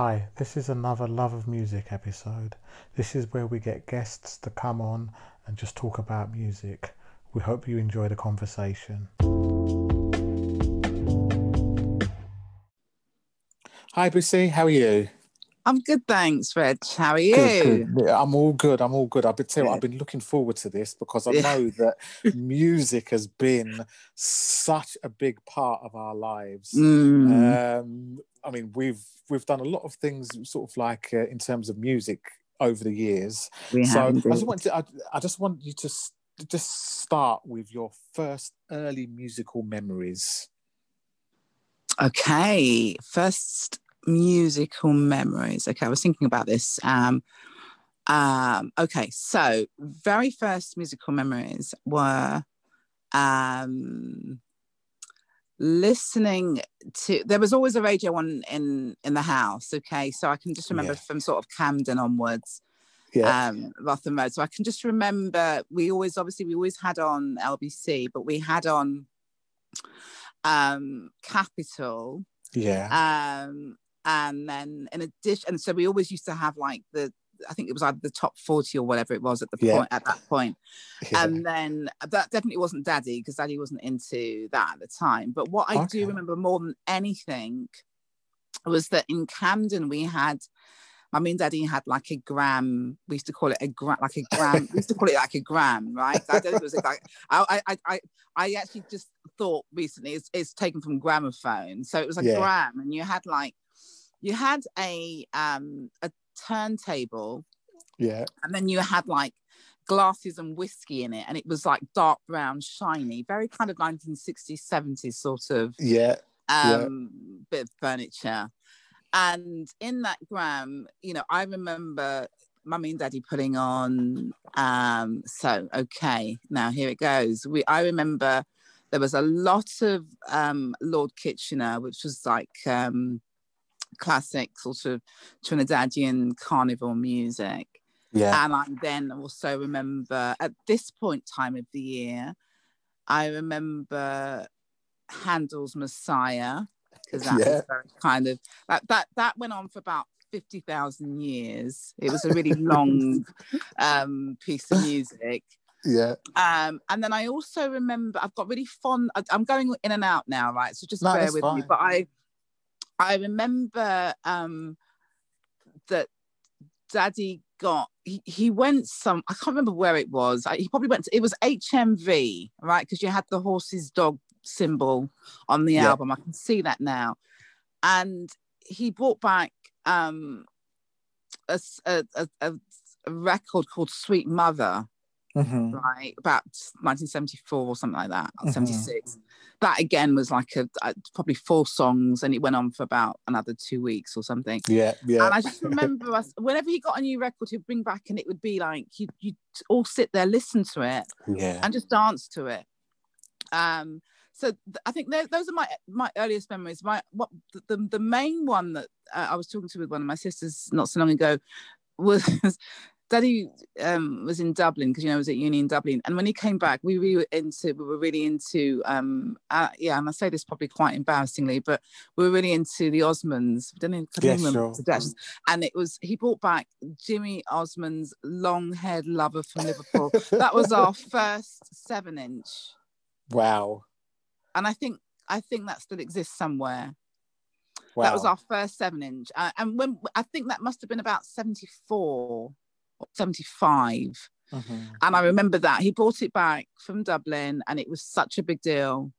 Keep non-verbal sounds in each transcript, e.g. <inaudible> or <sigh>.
Hi, this is another Love of Music episode. This is where we get guests to come on and just talk about music. We hope you enjoy the conversation. Hi, Bussy, how are you? I'm good, thanks, Reg. How are you? Good, good. I'm all good. I'm all good. I've been telling I've been looking forward to this because I know that <laughs> music has been such a big part of our lives. Mm, Um, I mean, we've we've done a lot of things, sort of like uh, in terms of music over the years. we so I just want to, I, I just want you to s- just start with your first early musical memories. Okay, first musical memories. Okay, I was thinking about this. Um, um, okay, so very first musical memories were um, listening to. There was always a radio on in in the house. Okay, so I can just remember Yeah. from sort of Camden onwards. Yeah, um Rotherham Road. So I can just remember we always obviously we always had on LBC, but we had on um Capital. yeah, Um and then in addition and so we always used to have like the I think it was either the top 40 or whatever it was at the Yeah. point at that point. <laughs> yeah. And then uh, that definitely wasn't daddy because daddy wasn't into that at the time. But what I Okay. do remember more than anything was that in Camden we had Mummy and Daddy had like a gram. We used to call it a gram, like a gram. we used to call it like a gram, right? I don't think it was like. <laughs> I, I, I, I actually just thought recently it's, it's taken from gramophone, so it was a Yeah. gram, and you had like, you had a um a turntable, yeah, and then you had like glasses and whiskey in it, and it was like dark brown, shiny, very kind of 1960s, 70s sort of yeah, Yeah. um bit of furniture. And in that gram you know i remember mummy and daddy putting on um so okay now here it goes. We i remember there was a lot of um lord kitchener which was like um classic sort of trinidadian carnival music yeah, and I then also remember at this point time of the year, I remember Handel's Messiah because that Yeah. was very kind of that that that went on for about fifty thousand years. It was a really long <laughs> um, piece of music. yeah. Um, and then I also remember I've got really fond. I, I'm going in and out now, right? So just No, bear with me. But I, I remember um, that Daddy got. He, he went some. I can't remember where it was. I, he probably went. To, it was HMV, right? Because you had the horse's dog symbol on the Yeah. album. I can see that now. And he brought back um, a, a, a a record called Sweet Mother Mhm. right about 1974 or something like that Mhm. 76 that again was like a, a probably four songs and it went on for about another two weeks or something Yeah, yeah. and i just remember us whenever he got a new record he'd bring back and it would be like you you all sit there listen to it yeah, and just dance to it um so th- i think tho- those are my my earliest memories my what the, the, the main one that uh, i was talking to with one of my sisters not so long ago was <laughs> daddy um was in dublin because you know I was at uni in dublin and when he came back we were into we were really into um uh, yeah and i say this probably quite embarrassingly but we were really into the osmonds. I don't know, I remember sure. and it was he brought back jimmy osmond's long haired lover from liverpool. That was our <laughs> first seven inch wow, and i think i think that still exists somewhere. Wow. that was our first seven inch uh, and when i think that must have been about 74 or 75 Mhm. and i remember that. He brought it back from dublin and it was such a big deal.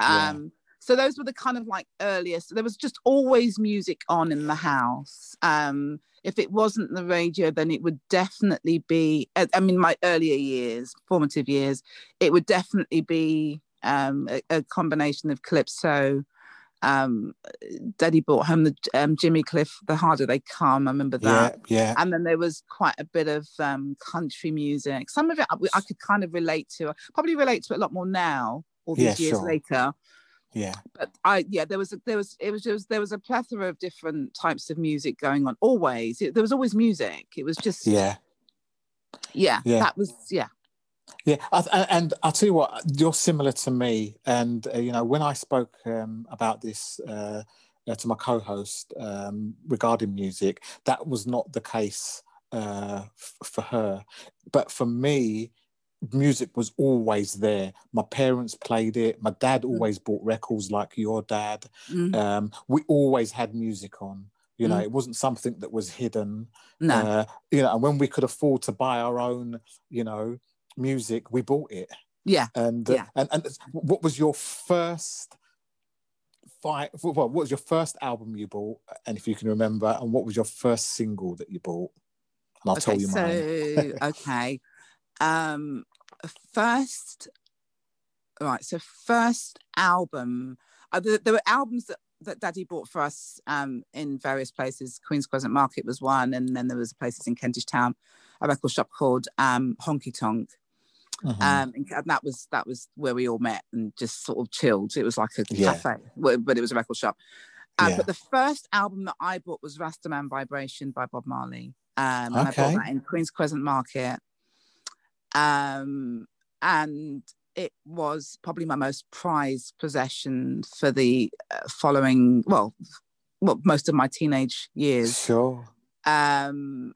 Yeah. um so those were the kind of like earliest. There was just always music on in the house. Um if it wasn't the radio then it would definitely be i I mean my earlier years formative years it would definitely be um a, a combination of calypso um daddy brought home the um, jimmy cliff the harder they come i remember that Yeah, yeah, and then there was quite a bit of um, country music. Some of it I, I could kind of relate to. Probably relate to it a lot more now, all these Yeah, years sure. later. yeah, But I, yeah, there was, a, there was, it was just, there was a plethora of different types of music going on. Always, it, there was always music. It was just, yeah. yeah, Yeah. that was, yeah, Yeah, I, I- and I'll tell you what, you're similar to me. And uh, you know, when I spoke um, about this uh, uh, to my co-host um, regarding music, that was not the case uh, f- for her. But for me, music was always there. My parents played it. My dad Mm. always bought records like your dad. Mm, Um, we always had music on. You know, Mm. it wasn't something that was hidden. no, Uh, you know, and when we could afford to buy our own, you know, music, we bought it. yeah. And uh, Yeah. and and what was your first fight? Well, what was your first album you bought? And if you can remember, and what was your first single that you bought? And I'll tell okay, you so mine. <laughs> okay. Um first right, so first album. Uh, there, there were albums that, that Daddy bought for us um in various places. Queen's Crescent Market was one, and then there was places in Kentish Town, a record shop called um Honky Tonk. Mhm. Um and that was that was where we all met and just sort of chilled. It was like a Yeah. cafe, but it was a record shop. Uh, Yeah. But the first album that I bought was Rastaman Vibration by Bob Marley. Um, and I bought that in Queen's Crescent Market. Um, and it was probably my most prized possession for the uh, following, well, well, most of my teenage years. Sure. Um,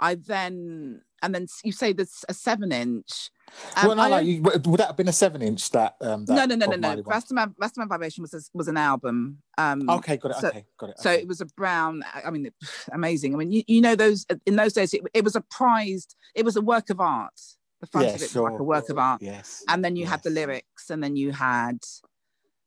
I then, and then you say there's a seven inch. Um, well, no, I no. You, would that have been a seven-inch? That, um, that no, no, no, no, Bob no. One? Rastaman, Rastaman Vibration was a, was an album. Um, Okay, got it. so- okay, got it. so okay. it was a brown. I mean, <sighs> amazing. I mean, you, you know those in those days. It, it was a prized. It was a work of art. The front Yeah, of it sure. was like a work of art, yes. and then you had the lyrics, and then you had,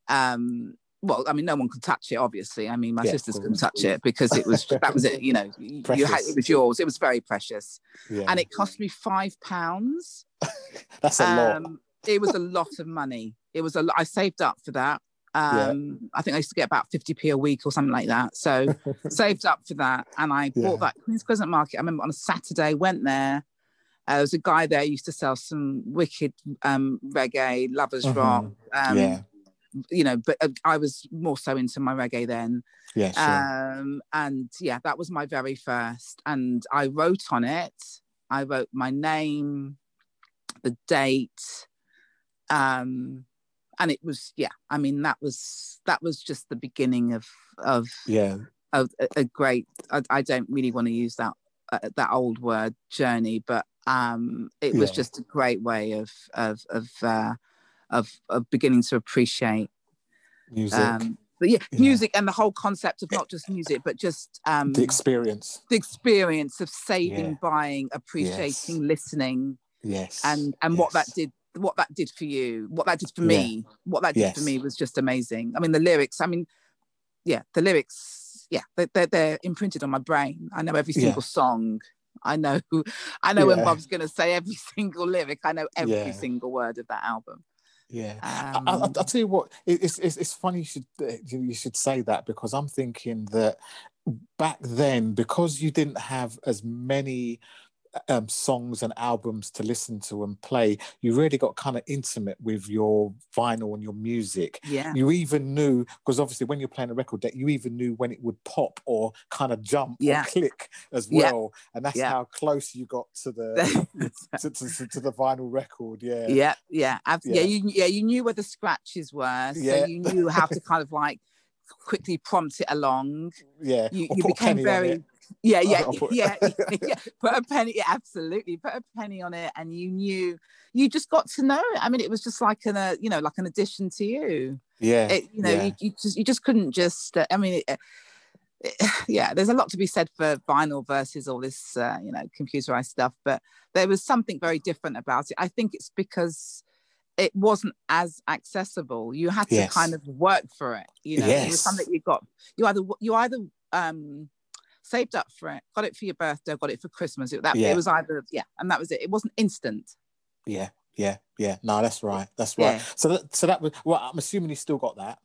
um, well, I mean, no one could touch it. Obviously, I mean, my Yeah, sisters couldn't touch it because it was that was it. You know, <laughs> you had it was yours. It was very precious, Yeah. and it cost me five pounds. <laughs> That's a lot. Um, it was a lot of money. It was a lot. I saved up for that. Yeah. Um, I think I used to get about 50p a week or something like that. So <laughs> saved up for that. And I Yeah. bought that Queen's Crescent Market. I remember on a Saturday, went there. Uh, there was a guy there used to sell some wicked um, reggae, lovers Mhm. rock. Um, yeah. You know, but uh, I was more so into my reggae then. Yeah. Sure. Um, and yeah, that was my very first. And I wrote on it, I wrote my name, the date, um, and it was yeah. I mean, that was that was just the beginning of of yeah. of a, a great. I, I don't really want to use that uh, that old word journey, but um, it was Yeah. just a great way of of of uh, of of beginning to appreciate Music. um, but yeah, Yeah. music and the whole concept of not just music, but just um, the experience. the experience of saving, Yeah. buying, appreciating, listening, Yes. and and what that did, what that did for you, what that did for Yeah. me, what that did for me was just amazing. I mean, the lyrics. I mean, yeah, the lyrics. Yeah, they, they're they're imprinted on my brain. I know every single song. I know, <laughs> I know when Bob's gonna say every <laughs> single lyric. I know every single word of that album. Yeah. Um, I, I, I'll tell you what. it- It's, it's it's funny you should you should say that because I'm thinking that back then because you didn't have as many um, songs and albums to listen to and play, you really got kind of intimate with your vinyl and your music. yeah, You even knew because obviously when you're playing a record deck, you even knew when it would pop or kind of jump Yeah. or click as Yeah. well, and that's Yeah. how close you got to the <laughs> <laughs> to, to, to the vinyl record. Yeah, yeah yeah ab- yeah. Yeah. you yeah you knew where the scratches were so Yeah. you knew how to kind of like quickly prompt it along <laughs> yeah. you, you became very. Yeah yeah yeah <laughs> <laughs> yeah put a penny yeah, absolutely put a penny on it and you knew you just got to know it. I mean it was just like an uh, you know like an addition to you. Yeah, it, you know yeah. you, you just you just couldn't just uh, i mean it, it, <sighs> yeah there's a lot to be said for vinyl versus all this uh, you know computerized stuff but there was something very different about it. I think it's because it wasn't as accessible. You had to Yes. kind of work for it you know it was something you got you either you either um saved up for it got it for your birthday got it for christmas it, that Yeah. it was either yeah and that was it it wasn't instant yeah, yeah, yeah. No, that's right. That's right. Yeah. So that so that was well. I'm assuming you still got that.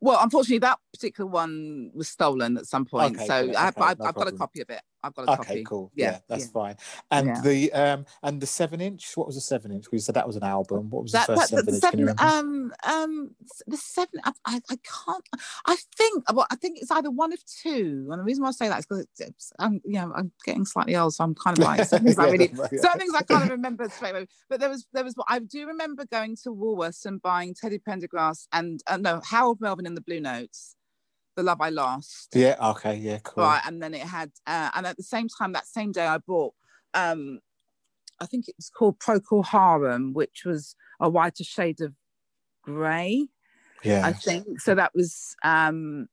Well, unfortunately, that particular one was stolen at some point. Okay, so. I, Okay, no I've got a copy of it. I've got a Okay, copy. cool. Yeah, Yeah, that's yeah. fine. And Yeah. the um and the seven inch. What was the seven inch? We said that was an album. What was That, the first that, seven the inch? Seven, remember? um, um, the seven. I, I, I can't. I think. Well, I think it's either one of two. And the reason why I say that is because it's, I'm, you know, I'm getting slightly old, so I'm kind of like some things I <laughs> really, certain things I can't remember straight away. But there was, there was. I do remember going to Woolworths and buying Teddy Pendergrass and uh, no Harold Melvin and the Blue Notes. The Love I Lost. Yeah. Okay. Yeah. Cool. Right, and then it had, uh, and at the same time, that same day, I bought, um, I think it was called Procol Harum, which was a whiter shade of grey. Yeah. I think so. That was, um,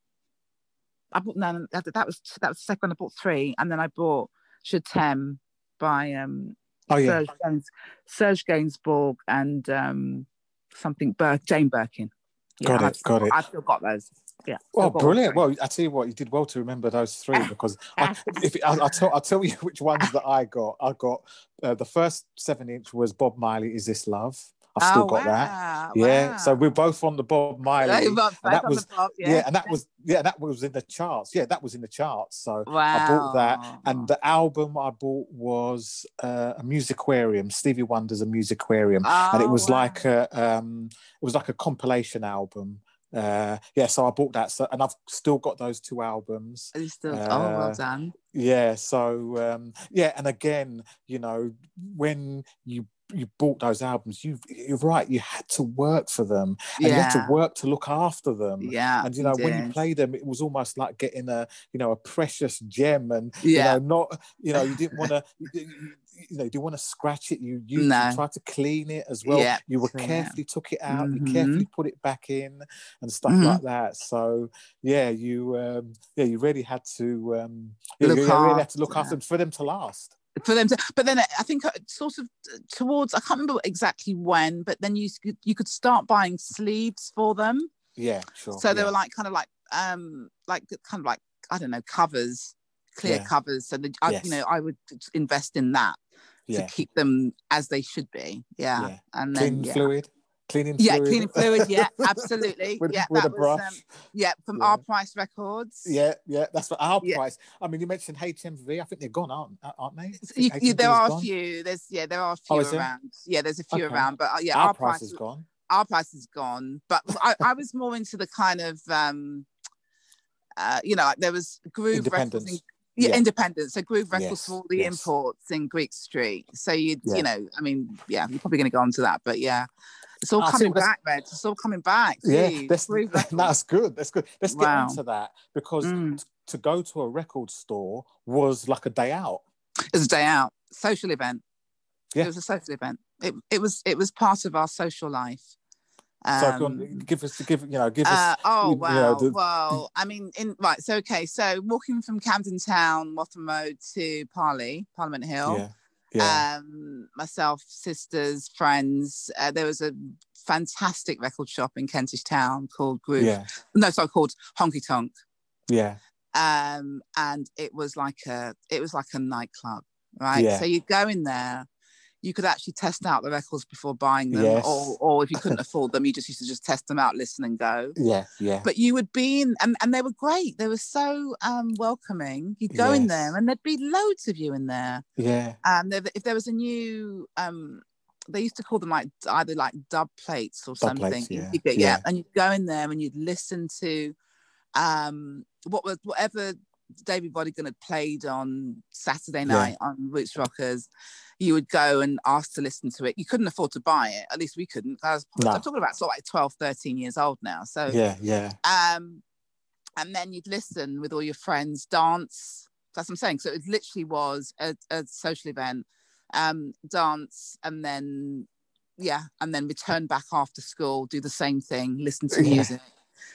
I bought no, that, that was that was the second one. I bought three, and then I bought Chatem by um oh yeah. Serge, Gains, Serge Gainsbourg and um something Bur- Jane Birkin. Got it, I've still got it. I've still got those. Yeah. Oh, all brilliant! Well, I tell you what, you did well to remember those three <laughs> because <laughs> I, if I, I'll tell I'll tell you <laughs> which ones that I got. I got uh, the first seven inch was Bob Marley. Is this love? I've still Oh, got that. wow, Yeah, so we're both on the Bob Marley. And that was Bob, yeah. and that was yeah, that was in the charts. Yeah, that was in the charts. So wow. I bought that, and the album I bought was uh, a Musiquarium. Stevie Wonder's a Musiquarium, and it Oh, was wow. like a um, it was like a compilation album. Uh, yeah, so I bought that, so and I've still got those two albums. Are you still, oh, uh, well done. Yeah, so um, yeah, and again, you know, when you you bought those albums, you you're right, you had to work for them, and you had to work to look after them. Yeah. And you know, when you did. play them, it was almost like getting a you know a precious gem, and Yeah. you know, not you know, you didn't want <laughs> to. You, know, you want to scratch it. You you, No. tried to clean it as well. Yeah, you were carefully took it out. Mhm. You carefully put it back in and stuff Mhm. like that. So yeah, you um, yeah, you really had to um, yeah, Look you really had to look after. after them for them to last. for them to but then i think uh, sort of towards i can't remember exactly when but then you could you could start buying sleeves for them Yeah, sure. so they yeah. were like kind of like um like kind of like i don't know covers clear Yeah. covers so the, I, Yes. you know i would invest in that yeah, to keep them as they should be yeah, Yeah. and then cleaning yeah. fluid, cleaning yeah fluid. cleaning fluid yeah <laughs> absolutely with, yeah with a that was brush. um, yeah from our price records yeah, yeah, that's what our price. I mean, you mentioned HMV. I think they're gone, aren't aren't they? I So think you, you, there are a few there's yeah there are a Oh, few there? around yeah there's a few Okay. around but uh, yeah Our, our price price is gone. our price is gone but I, I was more into the kind of um uh you know like there was groove records in. Yeah, independence so groove records Yes, for all the yes. imports in greek street so you Yeah. you know i mean yeah you're probably going to go on to that but yeah it's all I see, coming back Reg. it's all coming back Yeah, that's <laughs> that's good. That's good. Let's get Wow. into that because Mm. to go to a record store was like a day out. it was a day out social event Yeah. it was a social event it, it was it was part of our social life So go on, Um, give us, give you know, give us. Uh, oh you wow! know, the- well, I mean, in right. So okay, so walking from Camden Town, Waltham Road to Parley, Parliament Hill. yeah, yeah, Um, myself, sisters, friends. Uh, there was a fantastic record shop in Kentish Town called Groove. yeah, No, sorry, called Honky Tonk. yeah, Um, and it was like a it was like a nightclub, right? Yeah. So you go in there. You could actually test out the records before buying them, Yes. or, or if you couldn't <laughs> afford them, you just used to just test them out, listen, and go yeah, yeah. but you would be in and, and they were great they were so um welcoming you'd go in there and there'd be loads of you in there yeah, and there, if there was a new um they used to call them like either like dub plates or Dub something plates, yeah, get- yeah. yeah. and you'd go in there and you'd listen to um what was whatever David Rodigan had played on Saturday Yeah. night on Roots Rockers, you would go and ask to listen to it. You couldn't afford to buy it. At least we couldn't. I was, No. I'm talking about sort of like 12, 13 years old now. So yeah, yeah, um, and then you'd listen with all your friends, dance. That's what I'm saying. So it literally was a, a social event, um, dance, and then yeah, and then return back after school, do the same thing, listen to Yeah.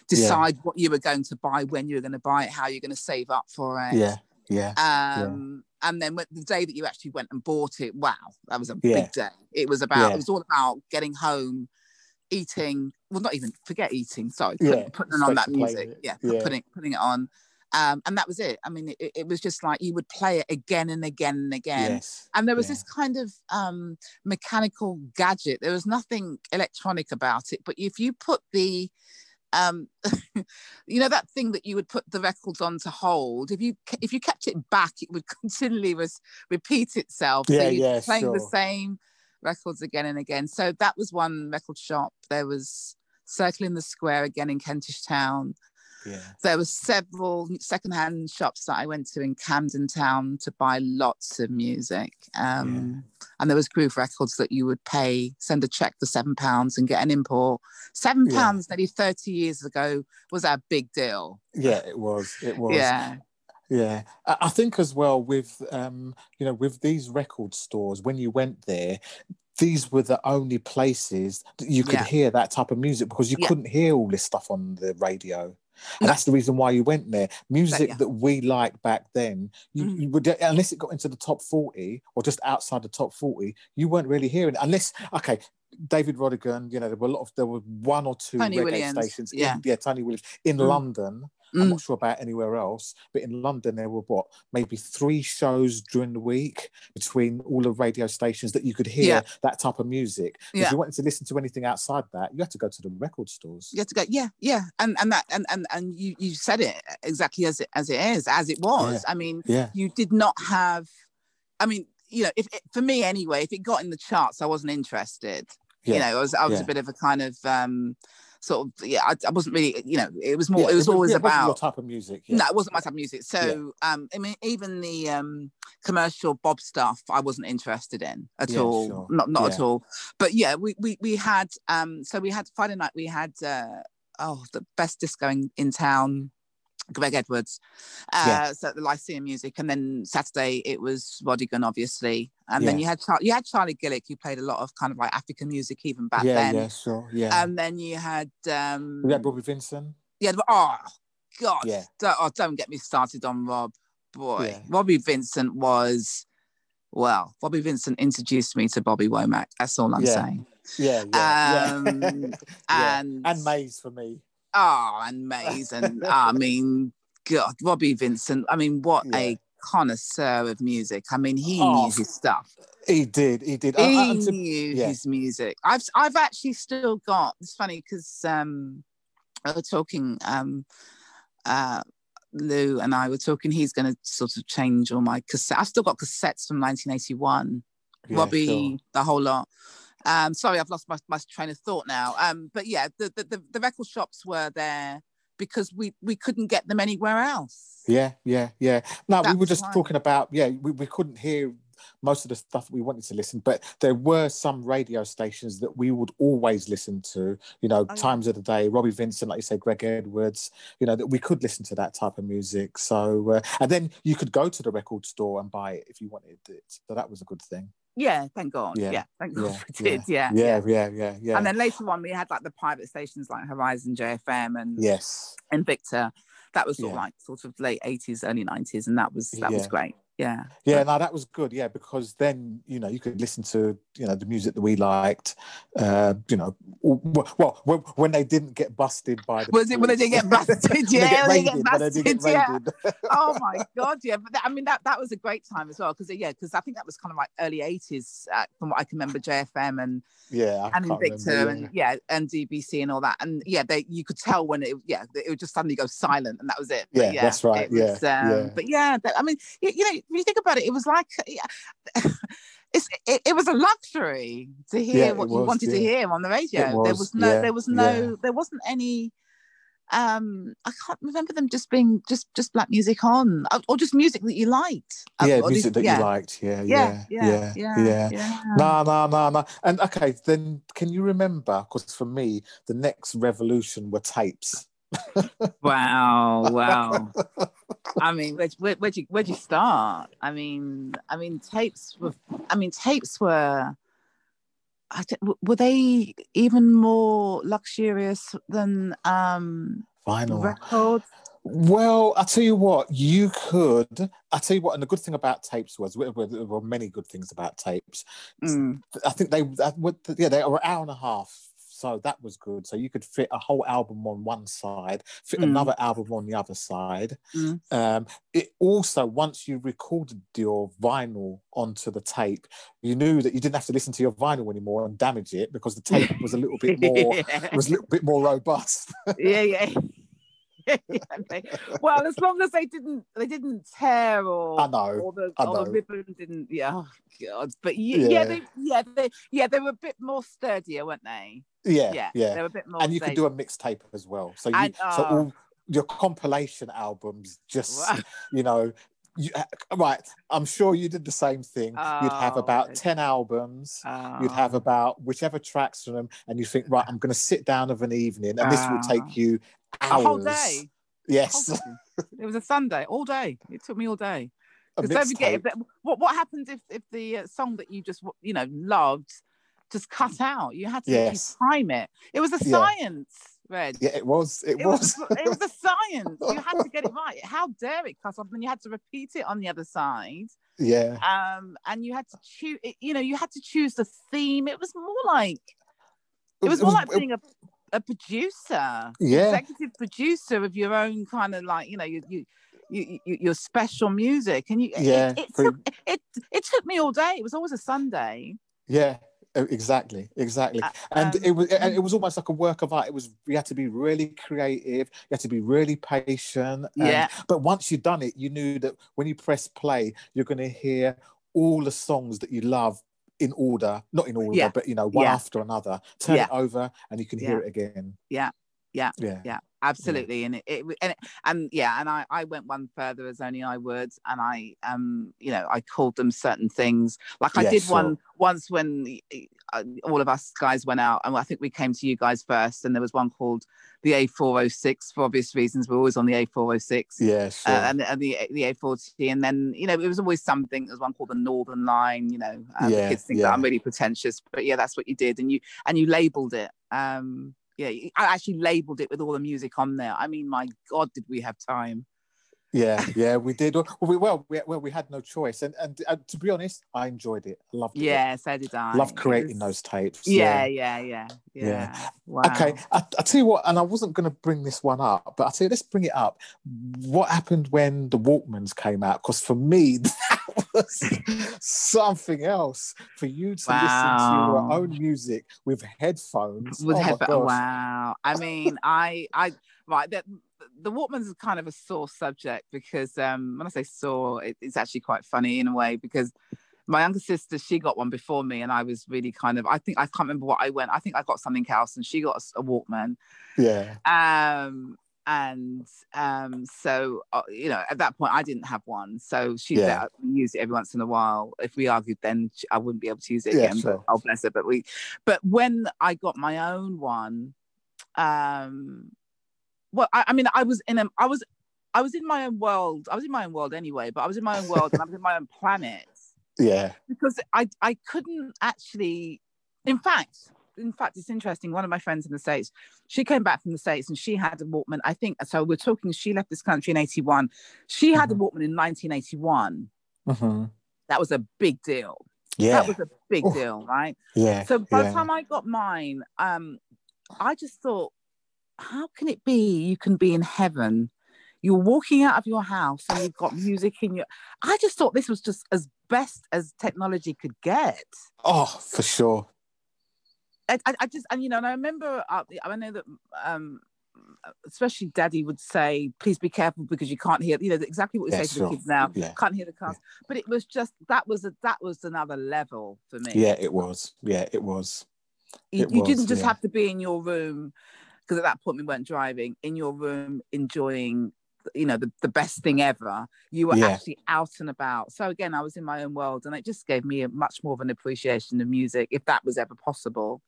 Decide what you were going to buy, when you were going to buy it, how you're going to save up for it. yeah, yeah, Um, and then when, the day that you actually went and bought it, wow, that was a Yeah. big day. It was about, Yeah. it was all about getting home, eating. Well, not even forget eating. Sorry, Yeah, put, putting on that straight to playing music. it. Yeah, Yeah. putting putting it on. Um, and that was it. I mean, it, it was just like you would play it again and again and again. yes, And there was yeah. this kind of um, mechanical gadget. There was nothing electronic about it. But if you put the, um, <laughs> you know, that thing that you would put the records on to hold, if you if you kept it back, it would <laughs> continually res- repeat itself. Yeah, so you're yeah, playing the same records again and again. So that was one record shop. There was Circle in the Square again in Kentish Town. Yeah. There were several secondhand shops that I went to in Camden Town to buy lots of music. Um, And there was Groove Records that you would pay, send a check for seven pounds and get an import. Seven Yeah. pounds nearly 30 years ago was a big deal. Yeah, it was. It was. Yeah. Yeah, I I think as well with um, you know, with these record stores, when you went there, these were the only places that you could Yeah. hear that type of music because you Yeah. couldn't hear all this stuff on the radio. And that's the reason why you went there. Music yeah. that we liked back then, you, Mhm. you would unless it got into the top forty or just outside the top forty, you weren't really hearing. it. Unless okay, David Rodigan, you know, there were a lot of there were one or two Tony reggae Williams, stations. yeah. in, yeah, Tony Williams in Mm. London. I'm Mm. not sure about anywhere else, but in London there were what maybe three shows during the week between all the radio stations that you could hear Yeah. that type of music. If you wanted to listen to anything outside that, you had to go to the record stores. You had to go, yeah, yeah, and and that and and and you you said it exactly as it as it is, as it was. I mean, Yeah, you did not have. I mean, you know, if it, for me anyway, if it got in the charts, I wasn't interested. yeah. You know, I was I was Yeah. a bit of a kind of um sort of yeah, I, I wasn't really, you know, it was more. Yeah, it was wa- always it wasn't your about. type of music. Yeah. No, it wasn't my type of music. So, um, I mean, even the um commercial Bob stuff, I wasn't interested in at all. sure. Not not at all. But yeah, we we we had um, so we had Friday night. We had uh, oh the best disco in, in town. Greg Edwards, uh, Yeah. so the Lyceum music, and then Saturday it was Rodigan, obviously, and then you had Char- you had Charlie Gillett, who played a lot of kind of like African music even back yeah, then, yeah, sure, yeah. and then you had um, we had Bobby Vincent. yeah, oh God, Yeah. don't, oh, don't get me started on Rob. Boy, Yeah. Robbie Vincent was, well, Bobby Vincent introduced me to Bobby Womack. That's all I'm saying. Yeah, yeah, Um. <laughs> And and Maze for me. Oh, and Maze, and I mean, God, Robbie Vincent. I mean, what Yeah. a connoisseur of music. I mean, he Oh, knew his stuff. He did, he did. Uh, uh, He and to- knew yeah. his music. I've I've actually still got. It's funny because um, we were talking. Um, uh, Lou and I were talking. He's going to sort of change all my cassette. I've still got cassettes from 1981. yeah, Robbie, sure. the whole lot. Um, sorry, I've lost my, my train of thought now. Um, but yeah, the, the the record shops were there because we we couldn't get them anywhere else. Yeah, yeah, yeah. No, we were just talking about, yeah, we, we couldn't hear most of the stuff we wanted to listen, but there were some radio stations that we would always listen to, you know, Oh, times of the day, Robbie Vincent, like you said, Greg Edwards, you know, that we could listen to that type of music. So, uh, and then you could go to the record store and buy it if you wanted it. So that was a good thing. Yeah, thank God. Yeah, Yeah, thank God yeah, <laughs> we did. Yeah, Yeah, yeah, yeah, yeah. And then later on, we had like the private stations like Horizon, JFM, and yes. and Victor. That was sort of like sort of late eighties, early nineties, and that was that was great. Yeah, Yeah, no, that was good. Yeah, because then you know you could listen to you know the music that we liked. Uh, you know, well, when, when they didn't get busted by the Was it when they didn't get <laughs> busted? Yeah, they get raided, they get busted, yeah. <laughs> oh my god, yeah. But that, I mean, that that was a great time as well because yeah, because I think that was kind of like early eighties uh, from what I can remember, JFM and yeah, I and Invicta remember, and yeah, and DBC and all that, and yeah, they you could tell when it yeah it would just suddenly go silent and that was it. But Yeah, that's right, it was, yeah, um, yeah. But yeah, that, I mean, you, you know, when you think about it, it was like yeah, <laughs> it's it, it was a luxury to hear Yeah, what you was, wanted to hear on the radio. there was, was no, yeah, there was no, yeah. there wasn't any um i can't remember them just being just just black music on or- just music that you liked Um, yeah, or music least- that yeah. you liked. Yeah, yeah yeah, yeah yeah yeah. yeah No, no, no, no. And okay, then can you remember? Because for me, the next revolution were tapes. <laughs> wow wow <laughs> i mean where'd, where, where'd you where'd you start i mean i mean tapes were i mean tapes were I were they even more luxurious than um Vinyl. records Well, I tell you what, you could. I tell you what, and the good thing about tapes was there were many good things about tapes. Mm. I think they, yeah, they were an hour and a half, so that was good. So you could fit a whole album on one side, fit Mm. another album on the other side. Mm. Um, it also once you recorded your vinyl onto the tape, you knew that you didn't have to listen to your vinyl anymore and damage it because the tape was a little bit <laughs> more was a little bit more robust. <laughs> yeah, yeah. <laughs> yeah well, as long as they didn't, they didn't tear or I know. or the I or the ribbon didn't. Yeah, oh god. But yeah, yeah, Yeah. they, yeah, they, yeah, they were a bit more sturdier, weren't they? Yeah, Yeah, yeah. they were a bit more. and you could do a mixtape as well. So you, And- so oh. all your compilation albums just <laughs> you know you, uh, right i'm sure you did the same thing you'd have Oh, about. 10 albums you'd Oh. have about whichever tracks from them and you think right i'm going to sit down of an evening and this will Ah. take you a hours whole day. yes Whole day. it was a Sunday, all day. It took me all day. a Because don't forget, if that, what what happens if if the uh, song that you just you know loved just cut out? You had to Yes. time it. It was a Yeah. science, Reg. yeah it was it, It was, was, it was a science. You had to get it <laughs> right. How dare it cut off? And you had to repeat it on the other side. yeah Um, and you had to choose. You know, you had to choose the theme. It was more like it was more like being a, a producer, yeah executive producer of your own kind of like you know you you. You, you, your special music and you Yeah, it, it, took, it it took me all day it was always a sunday Yeah, exactly, exactly. Uh, And um, it was and it was almost like a work of art. It was you had to be really creative, you had to be really patient. and- Yeah. But once you'd done it, you knew that when you press play, you're gonna hear all the songs that you love in order, not in order, Yeah. but you know, one Yeah. after another. Turn Yeah. it over and you can hear it again. Yeah. Yeah. Yeah. yeah absolutely and it, it and, it- and yeah and I, I went one further as only i would and i um you know i called them certain things like i Yeah, did sure. one once when uh, all of us guys went out and i think we came to you guys first and there was one called the a406 for obvious reasons we're always on the a406 Yeah, sure. uh, and, and the the A40, and then you know it was always something. There's one called the Northern Line. You know, um, Yeah, kids think that yeah. I'm really pretentious, but yeah, that's what you did, and you and you labelled it. Um, yeah, I actually labelled it with all the music on there. I mean, my God, did we have time? yeah, <laughs> yeah, we did. Well, we well, we, well, we had no choice, and and uh, to be honest, I enjoyed it. I loved it. Yeah, so did I. love creating was- those tapes. Yeah, yeah, yeah, yeah. Yeah. Wow. Okay, I, I tell you what, and I wasn't going to bring this one up, but I tell you, let's bring it up. What happened when the Walkmans came out? Because for me, <laughs> <laughs> was something else. For you to listen to your own music with headphones. with oh headphones. Wow. I mean, <laughs> I, I, right. The, the Walkmans is kind of a sore subject because um, when I say sore, it, it's actually quite funny in a way because my younger sister, she got one before me, and I was really kind of. I think I can't remember what I went. I think I got something else, and she got a Walkman. Yeah, Um, and um, so uh, you know, at that point, I didn't have one, so she Yeah. let us use it every once in a while. If we argued, then I wouldn't be able to use it Yeah, again. sure. But oh, bless her. But we, but when I got my own one, um, well, I, I mean, I was in a, I was, I was in my own world. I was in my own world anyway, but I was in my own world and I was in my own planet <laughs> yeah, because I I couldn't actually. In fact, in fact, it's interesting. One of my friends in the states, she came back from the states and she had a Walkman. I think so. We're talking. She left this country in eighty one. She had Mhm. a Walkman in nineteen eighty one. hmm That was a big deal. yeah, That was a big Oof. deal, right? yeah. So by yeah. the time I got mine, um, I just thought, how can it be you can be in heaven? You're walking out of your house and you've got music in your. I just thought this was just as best as technology could get. oh, for sure. I, I, just and you know, and I remember uh, I know that um, especially Daddy would say, "Please be careful because you can't hear." You know exactly what we Yeah, say to sure. the kids now. Yeah. Can't hear the cars, but it was just that was a that was another level for me. Yeah, it was. Yeah, it was. you, It you was, didn't just yeah. have to be in your room because at that point we weren't driving in your room enjoying you know the, the best thing ever you were Yeah. actually out and about so again i was in my own world and it just gave me a much more of an appreciation of music if that was ever possible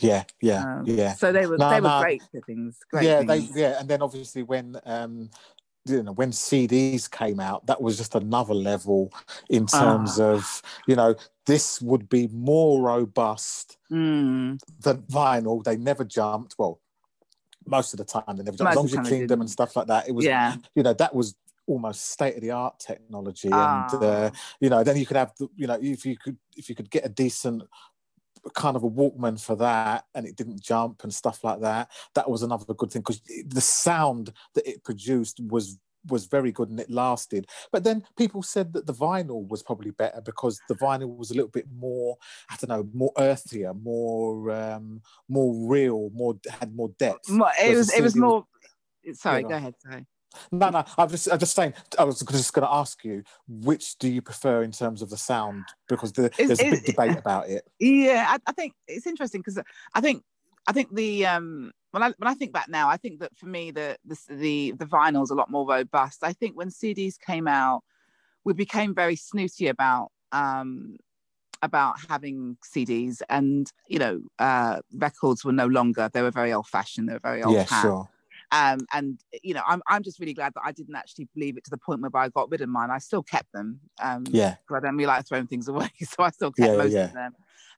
Yeah, yeah, Um, yeah. so they were No, they were no. great things great yeah, things. they yeah, and then obviously when um you know when CDs came out, that was just another level in terms Ah. of you know this would be more robust Mm, than vinyl. They never jumped. Well, most of the time they never jumped. Most As long as you cleaned them and stuff like that, it was yeah you know that was almost state of the art technology and Ah. uh, you know then you could have the, you know if you could if you could get a decent kind of a walkman for that and it didn't jump and stuff like that. That was another good thing because the sound that it produced was was very good and it lasted. But then people said that the vinyl was probably better because the vinyl was a little bit more i don't know more earthier more um more real more had more depth. It was it was more sorry go ahead sorry no, no. I'm just, I'm just saying. I was just going to ask you, which do you prefer in terms of the sound? Because the, Is- there's a big debate about it. Yeah, I, I think it's interesting because I think I think the um when I when I think back now, I think that for me the the the, the vinyl's a lot more robust. I think when CDs came out, we became very snooty about um about having CDs and you know uh records were no longer they were very old fashioned, they were very old Yeah, sure. Um, and you know, I'm I'm just really glad that I didn't actually believe it to the point where I got rid of mine. I still kept them. Um, Yeah. because I don't really like throwing things away, <laughs> so I still kept Yeah, most yeah. of them.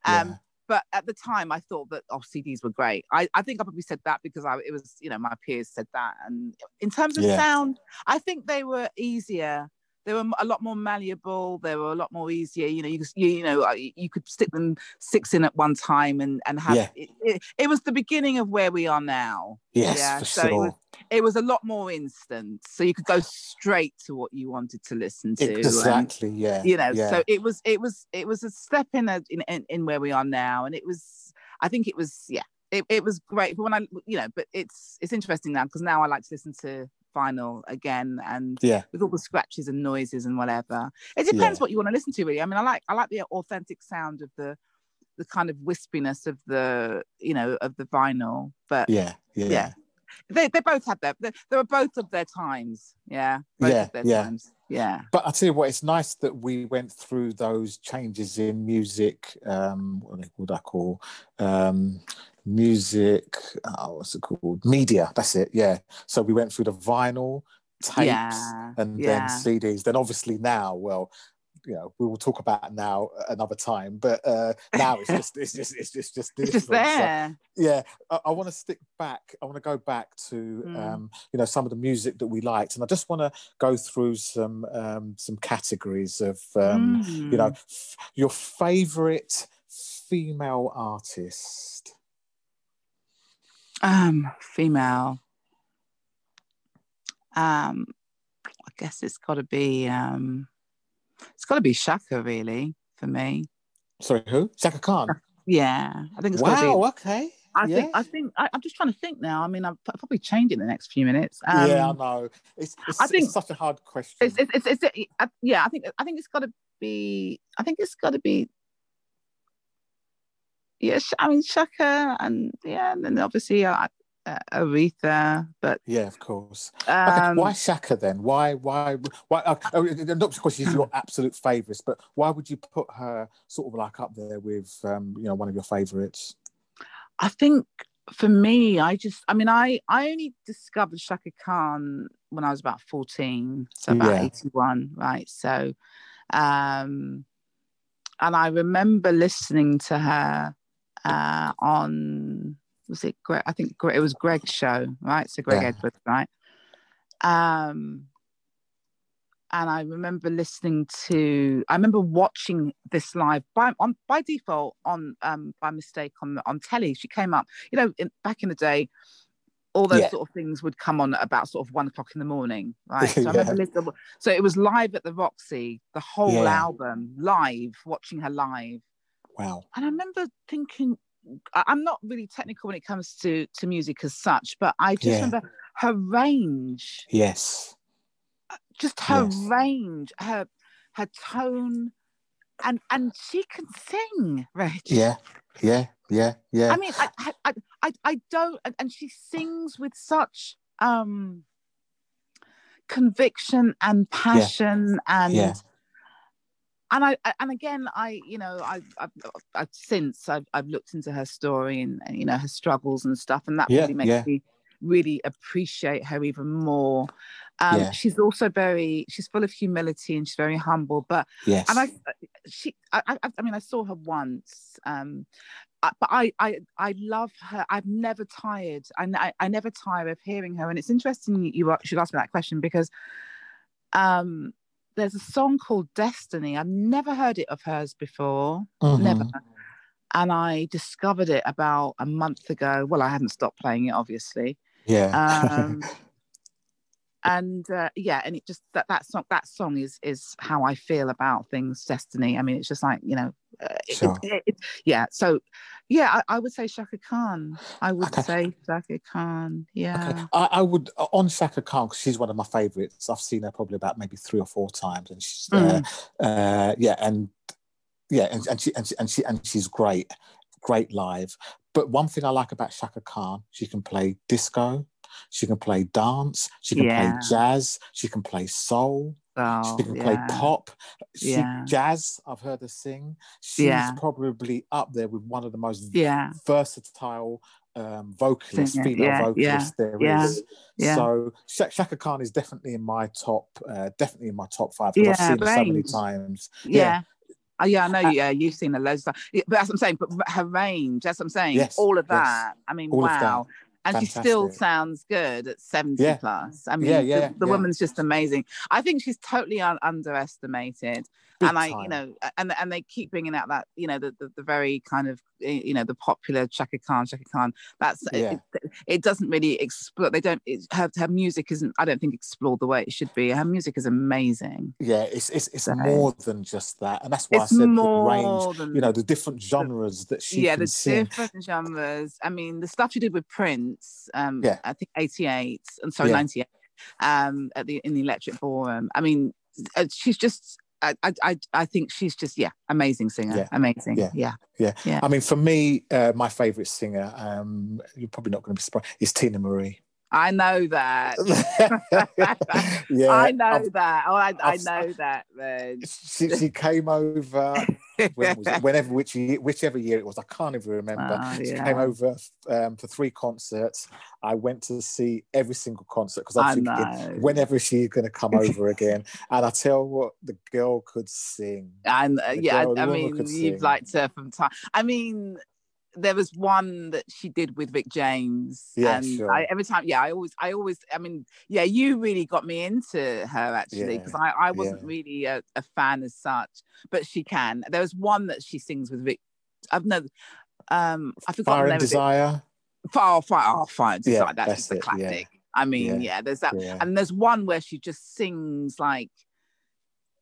Um, yeah. but at the time, I thought that oh, CDs were great. I, I think I probably said that because I it was you know my peers said that. And in terms of Yeah. sound, I think they were easier. They were a lot more malleable. They were a lot more easier. You know, you could- you, know you could stick them six in at one time and and have Yeah. it, it, it was the beginning of where we are now. Yes, yeah, for so it sure. was- It was a lot more instant, so you could go straight to what you wanted to listen to. and- exactly. Yeah. you know Yeah. so it was it was it was a step in, a, in in in where we are now and it was i think it was yeah it, it was great but when i you know but it's it's interesting now because now i like to listen to vinyl again and yeah. with all the scratches and noises and whatever it depends Yeah. what you want to listen to really i mean i like i like the authentic sound of the the kind of wispiness of the you know of the vinyl but Yeah. Yeah. yeah they, they both had their they, they were both of their times yeah both Yeah, of their yeah. times yeah But I tell you what, it's nice that we went through those changes in music. Um, what do I call um, music? Oh, what's it called? Media. That's it. Yeah. So we went through the vinyl tapes Yeah, and yeah. then CDs. Then obviously now, well, you know, we will talk about now another time. But uh, now it's just, it's just, it's just, just, <laughs> it's just digital. So- there yeah i, I want to stick back i want to go back to Mm. um you know some of the music that we liked and i just want to go through some um some categories of um you know Mm. f- your favorite female artist um female. Um i guess it's got to be um it's got to be chaka really for me. Sorry who? Chaka Khan? Yeah i think it's wow be okay i yeah. think i think I, i'm just trying to think now. I mean i'll probably change it in the next few minutes. Um, yeah i know. It's it's, I think it's such a hard question. It's, it's, it's, it's, uh, yeah i think i think it's got to be i think it's got to be yeah i mean chaka and yeah and then obviously uh, uh, aretha but yeah of course um, Okay, why Chaka then? Why, why, why? Uh, uh, not because she's your absolute favourite, but why would you put her sort of like up there with, um, you know, one of your favourites? I think for me, I just, I mean, I I only discovered Chaka Khan when I was about 14, so about Yeah. 81, right? So, um, and I remember listening to her uh, on, was it Greg? I think it was Greg's show, right? So Greg Yeah. Edwards, right? Um, and I remember listening to, I remember watching this live by on by default on um by mistake on on telly. She came up, you know, in, back in the day, all those Yeah. sort of things would come on about sort of one o'clock in the morning, right? So I <laughs> Yeah. listening, so it was live at the Roxy, the whole album live, watching her live, Wow. and I remember thinking. I'm not really technical when it comes to to music as such, but I just Yeah. remember her range Yes. just her Yes. range, her her tone, and and she can sing, <laughs> Reg. Yeah. Yeah. Yeah. Yeah. I mean, I I I, I, don't, and, she sings with such um conviction and passion and. Yeah. And I I- and again I you know I I've, I've since I've, I've looked into her story and, and you know her struggles and stuff and that Yeah, really makes yeah. me really appreciate her even more. Um, Yeah. She's also very she's full of humility and she's very humble. But yes. and I she I, I I mean I saw her once um I- but I I I love her I've never tired I, I I never tire of hearing her and it's interesting you you should ask me that question because um there's a song called Destiny. I've never heard it of hers before. Mhm. never and I discovered it about a month ago. Well I hadn't stopped playing it obviously. Yeah. um <laughs> and uh, yeah and it just that that song that song is is how i feel about things destiny i mean it's just like you know uh, Sure. it- it- yeah so yeah I, I would say chaka khan i would Okay. say chaka khan yeah Okay. I, I would on Chaka khan because she's one of my favourites. I've seen her probably about maybe three or four times, and she's uh, uh, yeah, and yeah, and, and she and she and she and she's great, great live. but one thing I like about Chaka Khan, she can play disco, she can play dance, she can Yeah. play jazz, she can play soul, Oh, she can yeah. play pop, she, Yeah. jazz. I've heard her sing. She's Yeah. probably up there with one of the most Yeah. versatile um, vocalists, Singer, female yeah, vocalists there is. yeah, yeah. So Sha- Chaka Khan is definitely in my top, uh, definitely in my top five because I've Yeah, seen her so many times. Yeah. Oh, yeah, I know. Uh, yeah, you've seen her loads of times. Yeah, but that's what I'm saying. But her range, that's what I'm saying. Yes, all of yes. that. I mean, All of that. wow. And she still sounds good at 70 Yeah. plus. I mean, Yeah, the- yeah, the, yeah. woman's just amazing. I think she's totally un- underestimated. Big and I, you know, and and they keep bringing out that, you know, the the, the very kind of, eh, you know, the popular Chaka Khan, Chaka Khan. That's Yeah. it, it doesn't really explore. They don't. It, her her music isn't. I don't think explored the way it should be. Her music is amazing. Yeah, it's it's, it's So- more than just that, and that's why I said range. than You know, the different genres that she yeah, the sing. different genres. I mean, the stuff she did with Prince. Um, Yeah. I think '88. I'm sorry, Yeah. '98. Um, at the in the Electric Ballroom. I mean, uh, she's just. I, I I I think she's just yeah, amazing singer, Yeah. amazing. Yeah. yeah. Yeah. Yeah. I mean, for me, uh, my favorite singer, um, you're probably not going to be surprised, is Teena Marie. I know that. <laughs> yeah, I know I've- that. Oh, I, I know that, man. she, she came over when was <laughs> whenever which year, whichever year it was. I can't even remember. Oh, She yeah. came over um, for three concerts. I went to see every single concert because I I'm know. thinking, whenever she's going to come over <laughs> again? And I tell what, the girl could sing. And uh, yeah, I, I mean, you've sing. liked her from time. I mean, there was one that she did with Rick James, Yeah, and sure. I, every time, yeah, I always, I always, I mean, yeah, you really got me into her actually Yeah, because I, I wasn't yeah. really a, a fan as such, but she can. There was one that she sings with Rick. I've no, um, I forgot Fire the and name of it. Desire. Fire, fire, oh, fire, Yeah, Desire. That's, that's just a it, yeah. classic. I mean, Yeah, yeah, there's that Yeah. and there's one where she just sings like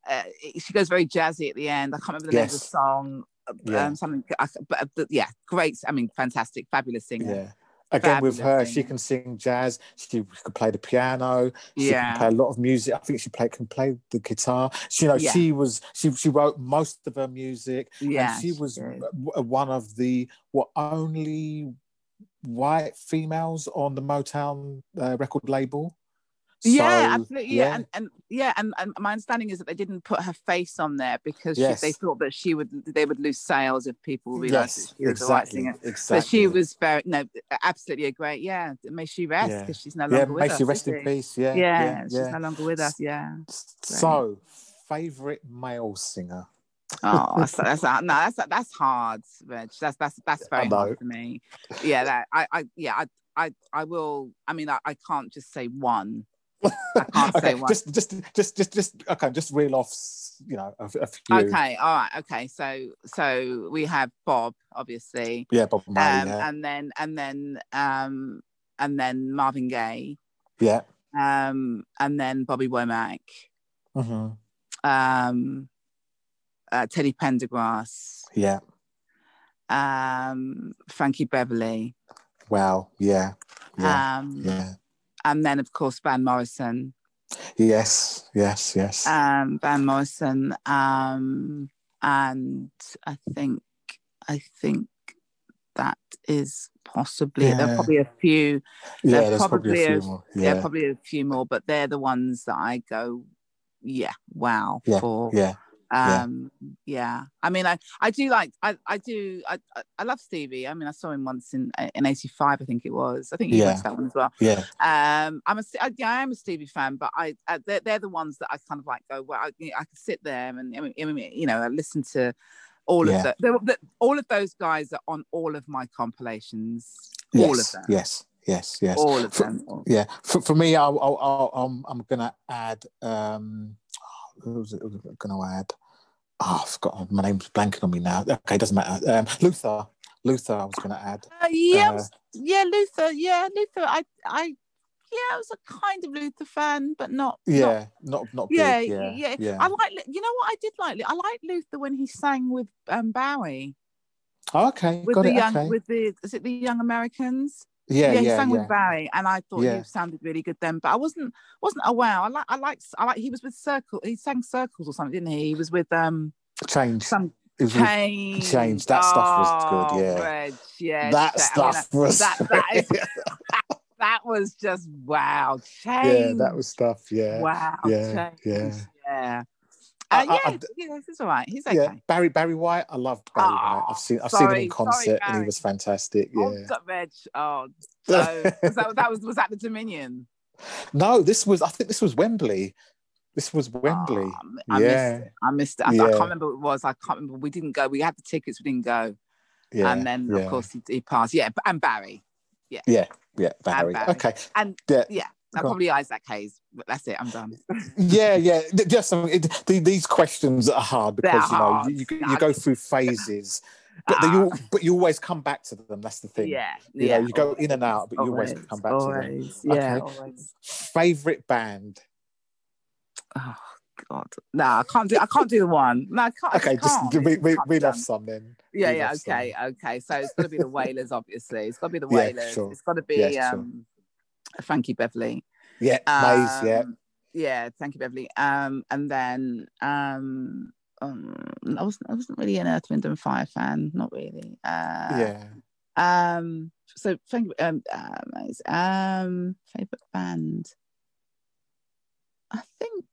uh, she goes very jazzy at the end. I can't remember the name of the song. Yeah. Um, something, but uh, but yeah, great. I mean, fantastic, fabulous singer. Yeah. Again, with Fabulous her, she can sing jazz. She can play the piano. She Yeah. can play a lot of music. I think she play, can play the guitar. She, you know, Yeah. she was she she wrote most of her music. Yeah, and she was did. one of the what only white females on the Motown uh, record label. Yeah, So, absolutely. Yeah, and, and yeah, and, and my understanding is that they didn't put her face on there because she, they thought that she would they would lose sales if people realized yes, that she was the right singer. exactly. But she was very no, absolutely a great. Yeah, may she rest Yeah. because she's no yeah, longer with may us. she rest in peace. Yeah, Yeah, yeah, she's yeah. no longer with us. Yeah. So, favorite male singer. Oh, that's, that's uh, no, that's that's hard, Reg. That's that's that's very hard for me. Yeah, that I, I yeah, I, I, I will. I mean, I, I can't just say one. <laughs> can't say okay, one. just, just, just, just, just, okay, just reel off, you know, a, a few. Okay, all right, okay. So so we have Bob, obviously, Yeah, Bob Marley. um, yeah. and then and then um and then Marvin Gaye, yeah. um, and then Bobby Womack, Mm-hmm. um, uh, Teddy Pendergrass, Yeah. um, Frankie Beverly, Wow. Yeah. Yeah. um, yeah. And then of course Van Morrison. Yes. Yes. Yes. um, Van Morrison, um, and I think I think that is possibly there are probably a few. yeah. there's There's probably, probably a few more. Yeah. Yeah. probably a few more, but they're the ones that I go, yeah, wow Yeah, for. Yeah. Yeah. Um, yeah. I mean, I I do like I I do I I- I love Stevie. I mean, I saw him once in in '85, I think it was. I think you Yeah. to that one as well. Yeah. Um, I'm a I, yeah, I am a Stevie fan, but I, I they're, they're the ones that I kind of like go. Well, I, I can sit there and I mean, I mean, you know, I listen to all Yeah. of the, the, the all of those guys are on all of my compilations. All of them. Yes. Yes. Yes. All of For- them. Yeah. For, for me, I'll, I'll, I'll, I'm, I'm gonna add. Um, who was it? who was it gonna add? Oh, I've got my name's blanking on me now. Okay, doesn't matter. Um, Luther. Luther. I was gonna add. Uh, yeah, Uh, was- yeah, Luther. Yeah, Luther. I, I, yeah, I was a kind of Luther fan, but not. not- Yeah. Not. Not. big, yeah, yeah. yeah, Yeah. I like. You know what I did like? I liked Luther when he sang with um, Bowie. okay. with got the it. young okay. with the is it the young Americans? Yeah. yeah, he Yeah. sang Yeah. with Barry, and I thought Yeah. he sounded really good then. But I wasn't wasn't aware. I like I like I like he was with Circle. He sang Circles or something, didn't he? He was with um Change. some Change. Change. That stuff was good, Oh, yeah. Reg, yeah. that Cha- I stuff mean, was. that, <laughs> that, is, <laughs> that was just wow. Change. yeah, that was stuff. Yeah. wow. yeah, Change. yeah. Yeah. I- Uh, yeah, I- yeah, he's all right. He's okay. Yeah, Barry Barry White. I love Barry White. Oh, I've ah, seen I've seen him sorry, in sorry, concert and he was fantastic. Oh, Yeah. God, Reg. Oh, <laughs> so was that, that was was that the Dominion? No, this was I think this was Wembley. This was Wembley. Oh, I Yeah. missed it. I missed it. I, I Yeah. can't remember what it was. I can't remember. We didn't go. We had the tickets. We didn't go. yeah. and then yeah. of course he, he passed. Yeah, and Barry. Yeah, yeah, Barry. Barry. Okay. And Yeah. yeah, on. probably Isaac Hayes. But that's it. I'm done. <laughs> Yeah, yeah. Just. It, the, these questions are hard because you know you, you, go through phases, <laughs> but you ah. but you always come back to them. That's the thing. Yeah, You yeah. know, you go in and out, but you always, always, come back to them. Yeah, Okay. Favorite band? Oh God, no, I can't do. I can't do the one. No, I can't. I Okay, just can't. we It's we we be love some then. Yeah, we yeah. love some. Okay, okay. So it's got to be the Wailers, obviously. It's got to be the <laughs> Yeah, Wailers. sure. It's got to be Yeah, sure. Um, Frankie Beverly. Yeah, Maze. Yeah, Um, yeah, thank you, Beverly. Um, and then um, um, I wasn't I wasn't really an Earth, Wind and Fire fan, not really. Uh, yeah. Um, so thank you. Um, um, um, favorite band. I think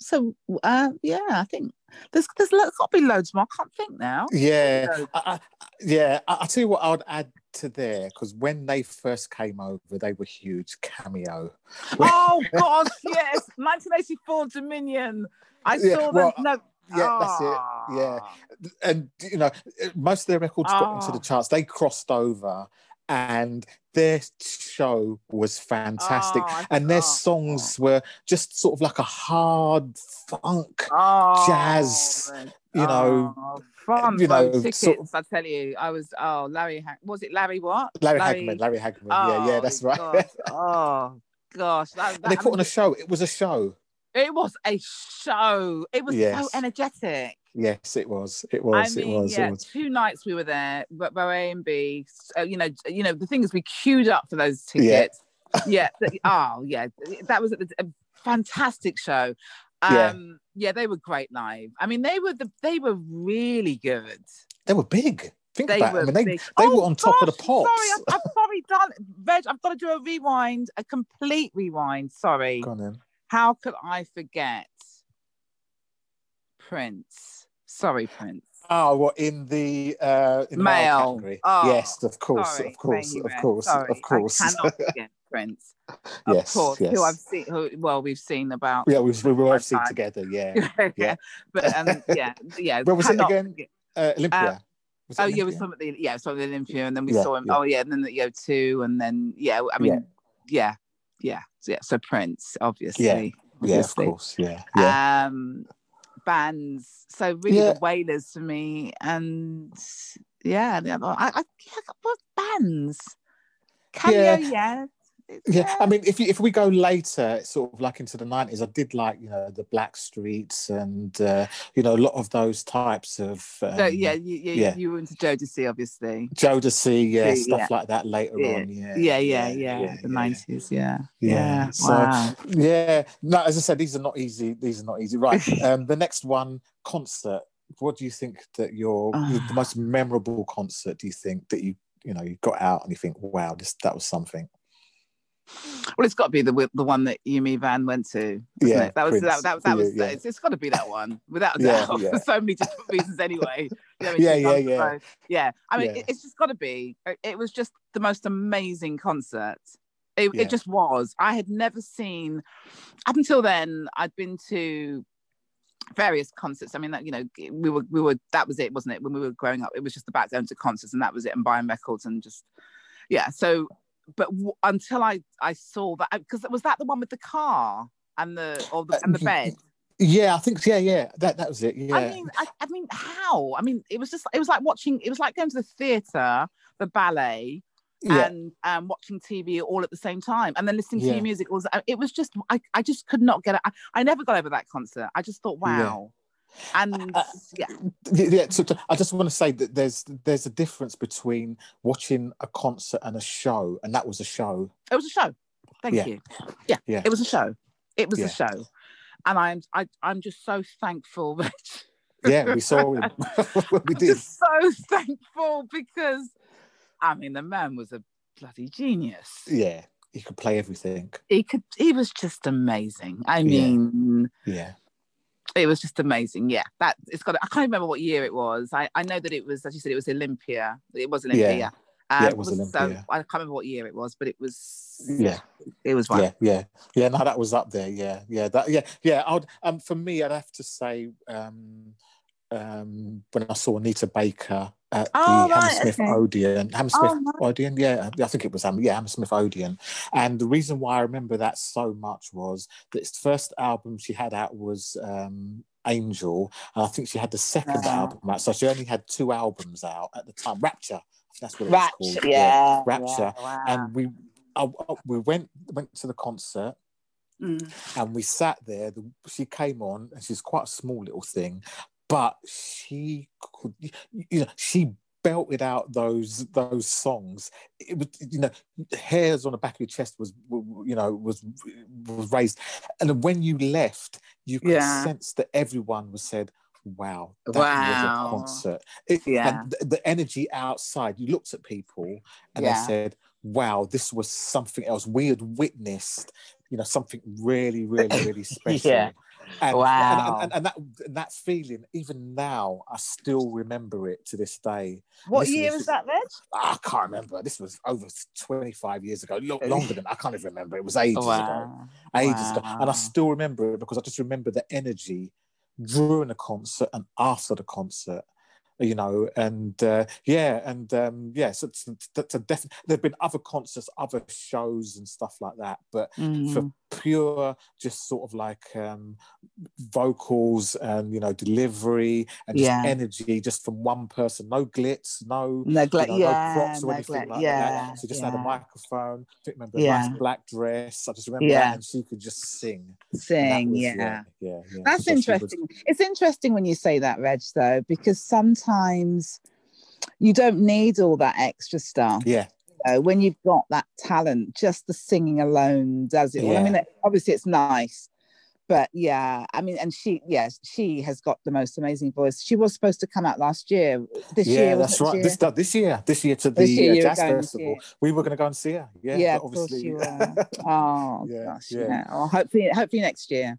so. Uh, yeah, I think there's there's lo- got to be loads more. I can't think now. Yeah, I, I, yeah. I, I'll tell you what I would add to there because when they first came over, they were huge. Cameo. <laughs> Oh <laughs> gosh, yes, 1984 Dominion. I Yeah, saw them. well, no, yeah, that's it, yeah. Ah. and you know most of their records got into Oh. the charts they crossed over and their show was fantastic Oh, and their forgot. songs were just sort of like a hard funk Oh, jazz, man. you know, Oh, fun, you know, tickets. sort of- I tell you, I was. Oh, Larry. Ha- was it Larry? What? larry, Larry- hagman larry hagman yeah yeah Oh, that's right gosh. <laughs> Oh gosh, that, and they put on a show it was a show it was a show. It was so energetic. Yes it was it was I mean, it was yeah, it was two nights we were there, but by A and B. Uh, you know, you know, the thing is, we queued up for those tickets. Yeah. th- <laughs> oh, yeah. That was a, a fantastic show. Um, Yeah. yeah. they were great live. I mean, they were the they were really good. they were big think They about it. were i mean they, big. they Oh, were on top of the gosh, pops Sorry, I've, I've sorry done. Reg, I've got to do a rewind, a complete rewind. Sorry. Go on then. How could I forget Prince? Sorry, Prince. Oh, what in the uh in the male, Male. category? Oh, yes, of course, Sorry, of course, of course, Sorry, of course. I cannot <laughs> forget Prince. yes, course, yes. who I've seen. Who, well, we've seen about. yeah, we, we were my both seen together. <laughs> Yeah. Yeah. but um, yeah, yeah. Where was it again? forget- Uh, Olympia. It Oh yeah, we saw him at the yeah, saw him at the Olympia, and then we Yeah, saw him. yeah. Oh yeah, and then the O two, and then yeah. I mean, yeah, yeah, yeah. So Prince, obviously. Yeah, of obviously. course. Yeah, yeah. Um, bands. So really, Yeah. the Wailers for me, and yeah, the other. I, I yeah, what bands? Cameo, Yeah. yeah. Yeah, I mean, if you, if we go later, sort of like into the nineties, I did like you know the Black Streets and uh, you know a lot of those types of um, So yeah, you, you, yeah. you were into Jodeci, obviously. Jodeci, yeah, Yeah. stuff like that later Yeah. on. Yeah, Yeah, yeah, yeah. the nineties, yeah. Yeah, Yeah. so- wow. Yeah, no, as I said, these are not easy. These are not easy. Right. <laughs> Um, the next one, concert. What do you think that your Ah. the most memorable concert? Do you think that you you know you got out and you think, wow, this that was something? <sighs> Well, it's got to be the the one that Yumi Van went to. isn't Yeah, it? that was Prince. that, that, that was yeah, yeah. it's, it's got to be that one, without a Yeah, doubt. For <laughs> so many different reasons, anyway. <laughs> You know, Yeah, yeah, yeah. so- yeah. I mean, it- it's just got to be. It- It was just the most amazing concert. It, it just was. I had never seen. Up until then, I'd been to various concerts. I mean, that you know, we were we were that was it, wasn't it? When we were growing up, it was just about going to concerts, and that was it, and buying records, and just yeah. So, but w- until I I saw that, uh, because was that the one with the car and the or the, uh, and the bed? Yeah, I think yeah, yeah. That that was it. Yeah, I mean, I, I mean, how? I mean, it was just it was like watching. It was like going to the theater, the ballet, yeah. and um, watching TV all at the same time, and then listening to Yeah. your music. It was uh, it was just I, I just could not get it. I, I never got over that concert. I just thought, wow. And Uh, yeah, Yeah, so I just want to say that there's there's a difference between watching a concert and a show, and that was a show. it was a show. Thank Yeah. you. Yeah, Yeah. it was a show. It was Yeah. a show, and I'm I, I'm just so thankful <laughs> that yeah, we saw him. <laughs> <laughs> we did. Just so thankful because, I mean, the man was a bloody genius. Yeah, he could play everything. He could. He was just amazing. I Yeah. mean, Yeah, it was just amazing. Yeah, that it's got. I can't remember what year it was. I I know that it was. As you said, it was Olympia. It was Olympia. Yeah. Um, Yeah, it was So, Olympia. I can't remember what year it was, but it was. yeah. It was one. Yeah, yeah, yeah. No, that was up there. Yeah, yeah, that, yeah, yeah. I'd um for me, I'd have to say um um when I saw Anita Baker at Oh, the right, Hammersmith okay. Odeon, Hammersmith Oh, Odeon, yeah, I think it was um, yeah Hammersmith Odeon, and the reason why I remember that so much was that its first album she had out was um Angel, and I think she had the second Ah. album out, so she only had two albums out at the time. Rapture, that's what it was called. Rapture. Yeah. Rapture. yeah, wow. And we, I, I- we went went to the concert Mm. and we sat there. The, she came on, and she's quite a small little thing, but she could, you know, she belted out those those songs. It was, you know, hairs on the back of your chest was, you know, was was raised, and when you left, you could Yeah. sense that everyone was said. Wow, that Wow. was a concert. It, Yeah. and the, the energy outside. You looked at people and Yeah. they said, "Wow, this was something else. We had witnessed, you know, something really, really, really <laughs> special." Yeah. And, Wow. and, and, and that and that feeling, even now, I still remember it to this day. What This year was- was that, then? Ah, I can't remember. This was over 25 years ago, lo- longer than I can't even remember. It was ages ago ages ago. And I still remember it because I just remember the energy during the concert and after the concert. You know, and uh, yeah, and um, yeah, so it's, that's a definite. There've been other concerts, other shows, and stuff like that, but Mm. for pure, just sort of like um, vocals and you know delivery and just Yeah. energy, just from one person. No glitz, no Neglect, you know, yeah, no props or neglect, anything like yeah, that. She just had a microphone. I remember Yeah. a nice black dress. I just remember Yeah. that, and she could just sing. Sing, was- yeah. yeah, yeah, yeah. That's So she was- interesting. It's interesting when you say that, Reg, though, because sometimes you don't need all that extra stuff. yeah, You know, when you've got that talent, just the singing alone does it. all. I mean, Yeah. obviously it's nice, but yeah, I mean, and she, yes, she has got the most amazing voice. She was supposed to come out last year. This yeah, year, that's right. This year? this year, this year to the year uh, jazz festival, we were going to go and see her. Yeah, yeah, but of course obviously, you were. <laughs> Oh Yeah, gosh, yeah. yeah. Well, hopefully, hopefully next year.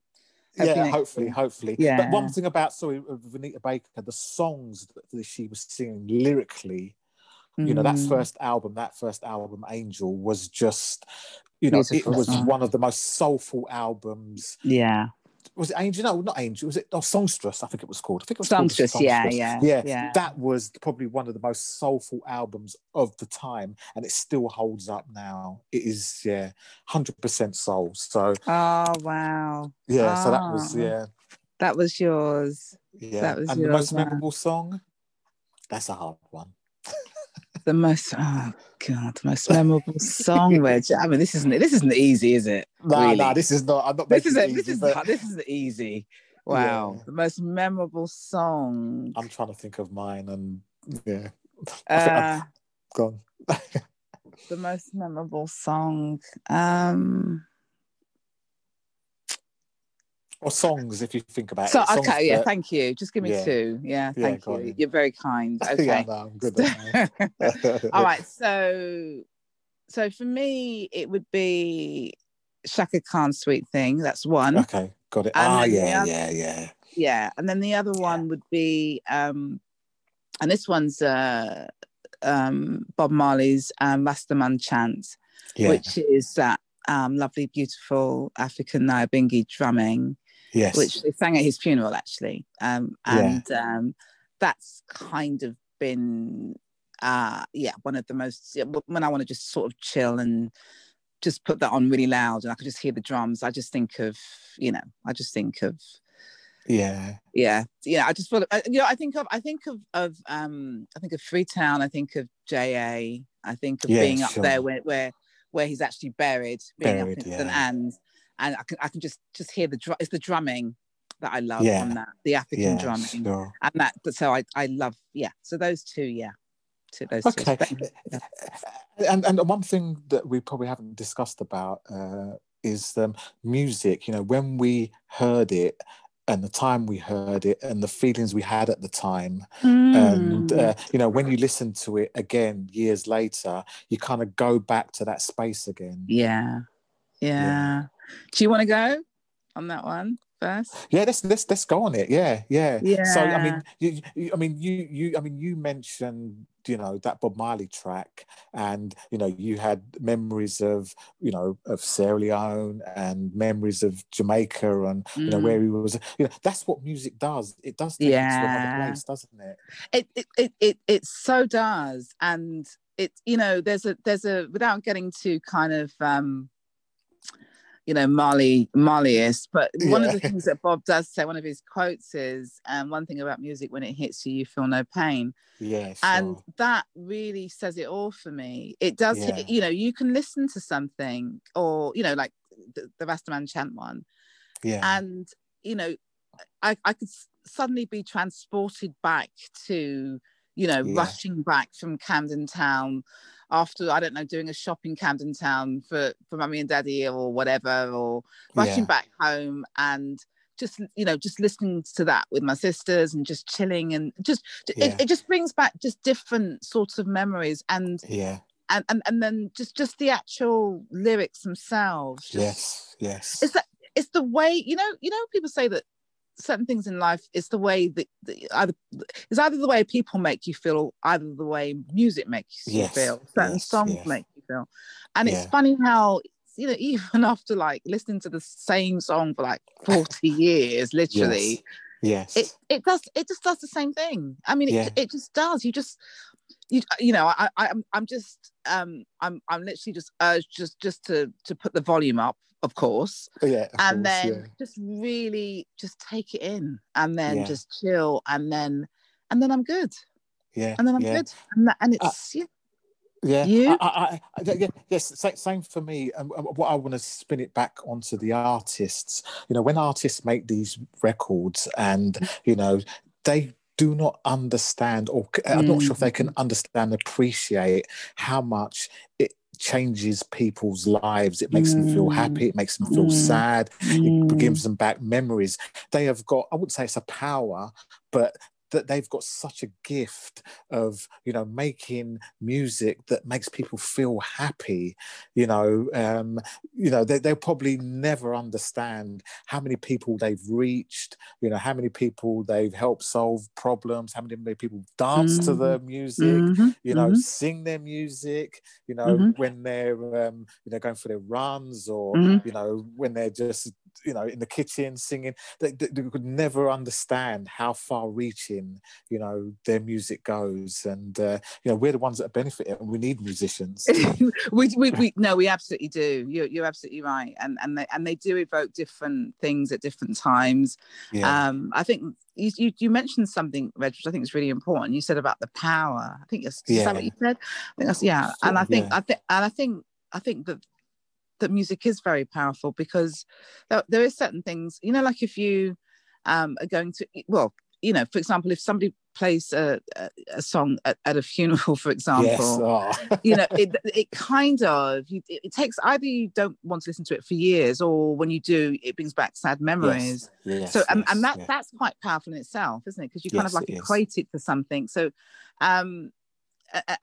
Yeah, hopefully, hopefully. Yeah. But one thing about sorry, Vanita Baker, the songs that she was singing lyrically, you know, that Mm. first album, that first album, Angel, was just, you know, Beautiful it was song. one of the most soulful albums. Yeah. Was it Angel? No, not Angel. Was it? Oh, Songstress. I think it was called. I think it was called Songstress, yeah, yeah, yeah, yeah. That was probably one of the most soulful albums of the time, and it still holds up now. It is, yeah, hundred percent soul. So Oh wow, yeah, so that was Ah. yeah, that was yours. yeah. That was and the yours, most man. memorable song. That's a hard one. The most oh god, the most memorable song, Reg. I mean, this isn't this isn't easy, is it? No, really? no, this is not. I'm not. this is it a, this easy, is but this is easy. Wow, Yeah. the most memorable song. I'm trying to think of mine, and yeah, <laughs> Uh, gone. <laughs> the most memorable song. Um, or songs, if you think about so it. Songs okay, yeah, that- thank you. Just give me Yeah. two. Yeah, Yeah, thank go on you. You're very kind. <laughs> Okay. yeah, no, I'm good. <laughs> All right, so so for me, it would be Chaka Khan's "Sweet Thing." That's one. Okay, got it. And Ah, yeah, oth- yeah, yeah. Yeah, and then the other one would be, um and this one's uh um Bob Marley's um, "Rastaman Chant," which is that um lovely, beautiful African Nyabingi drumming. Yes. which they sang at his funeral actually um Yeah. and um that's kind of been uh yeah one of the most when i want to just sort of chill and just put that on really loud and i could just hear the drums i just think of you know i just think of yeah, yeah yeah i just feel I- you know i think of i think of of um i think of freetown i think of ja i think of Yeah, being up sure. there where where where he's actually buried being Buried, up in st ann's and i can i can just just hear the drum it's the drumming that i love Yeah. on that the african yeah. drumming Sure. and that so i i love yeah so those two yeah to those Okay. two Yeah. And and one thing that we probably haven't discussed about uh, is um, music. You know, when we heard it, and the time we heard it and the feelings we had at the time Mm. and uh, you know when you listen to it again years later you kind of go back to that space again yeah. yeah, Do you want to go? On that one first? yeah let's let's let's go on it. Yeah yeah. So i mean you, you i mean you you i mean you mentioned you know that bob marley track and you know you had memories of you know of sierra leone and memories of jamaica and you know Mm. where he was you know that's what music does. It does take you to another Yeah. place doesn't it? It, it it it it so does. And it you know there's a there's a without getting too kind of um you know marley marleyist but one of the things that bob does say one of his quotes is um, one thing about music when it hits you you feel no pain. Yeah and sure. that really says it all for me. It does Yeah. you know you can listen to something or you know like the, the rastaman chant one. Yeah. And you know i i could suddenly be transported back to you know Yeah. rushing back from camden town after i don't know doing a shop in camden town for for mummy and daddy or whatever or rushing Yeah. back home and just you know just listening to that with my sisters and just chilling and just Yeah. it, it just brings back just different sorts of memories and yeah and and, and then just just the actual lyrics themselves just, yes yes it's that it's the way you know you know people say that certain things in life it's the way that, that either it's either the way people make you feel or either the way music makes you Yes, feel. Certain yes, songs yes. make you feel. And it's funny how you know <laughs> even after like listening to the same song for like 40 <laughs> years literally yes. it it does it just does the same thing. I mean it, Yeah. it just does. You just you you know i I- i'm i'm just um i'm i'm literally just urged just just to to put the volume up of course yeah of and course, then yeah. just really just take it in and then Yeah. just chill and then and then i'm good yeah and then i'm yeah. good and, that, and Uh, it's yeah, Yeah, You? I, I, I, yeah, yes, sa- same for me. And um, what I want to spin it back onto the artists. You know, when artists make these records, and you know, they do not understand, or I'm not sure if they Mm. can understand, appreciate how much it changes people's lives. It makes them feel Mm. happy. It makes them feel Mm. sad. Mm. It gives them back memories. They have got. I wouldn't say it's a power, but that they've got such a gift of you know making music that makes people feel happy you know um you know they, they'll probably never understand how many people they've reached you know how many people they've helped solve problems how many people dance to their music Mhm, you know mhm. sing their music you know Mhm. when they're um you know going for their runs or Mhm. you know when they're just you know in the kitchen singing they, they, they could never understand how far reaching you know their music goes. And uh, you know we're the ones that benefit it and we need musicians. <laughs> We, we, we no we absolutely do. You're, you're absolutely right. And and they, and they do evoke different things at different times. Yeah. Um i think you, you you mentioned something reg which i think is really important. You said about the power. I think that's, is that what Yeah. you said. I think that's yeah. And i think yeah. i think and i think i think that that music is very powerful because there, there is certain things you know like if you um are going to well you know for example if somebody plays a, a, a song at, at a funeral <laughs> for example yes oh. <laughs> you know it, it kind of you, it it takes either you don't want to listen to it for years or when you do it brings back sad memories. Yes, yes, so and, and that that's quite powerful in itself isn't it? Because you kind of like equate it to something. So um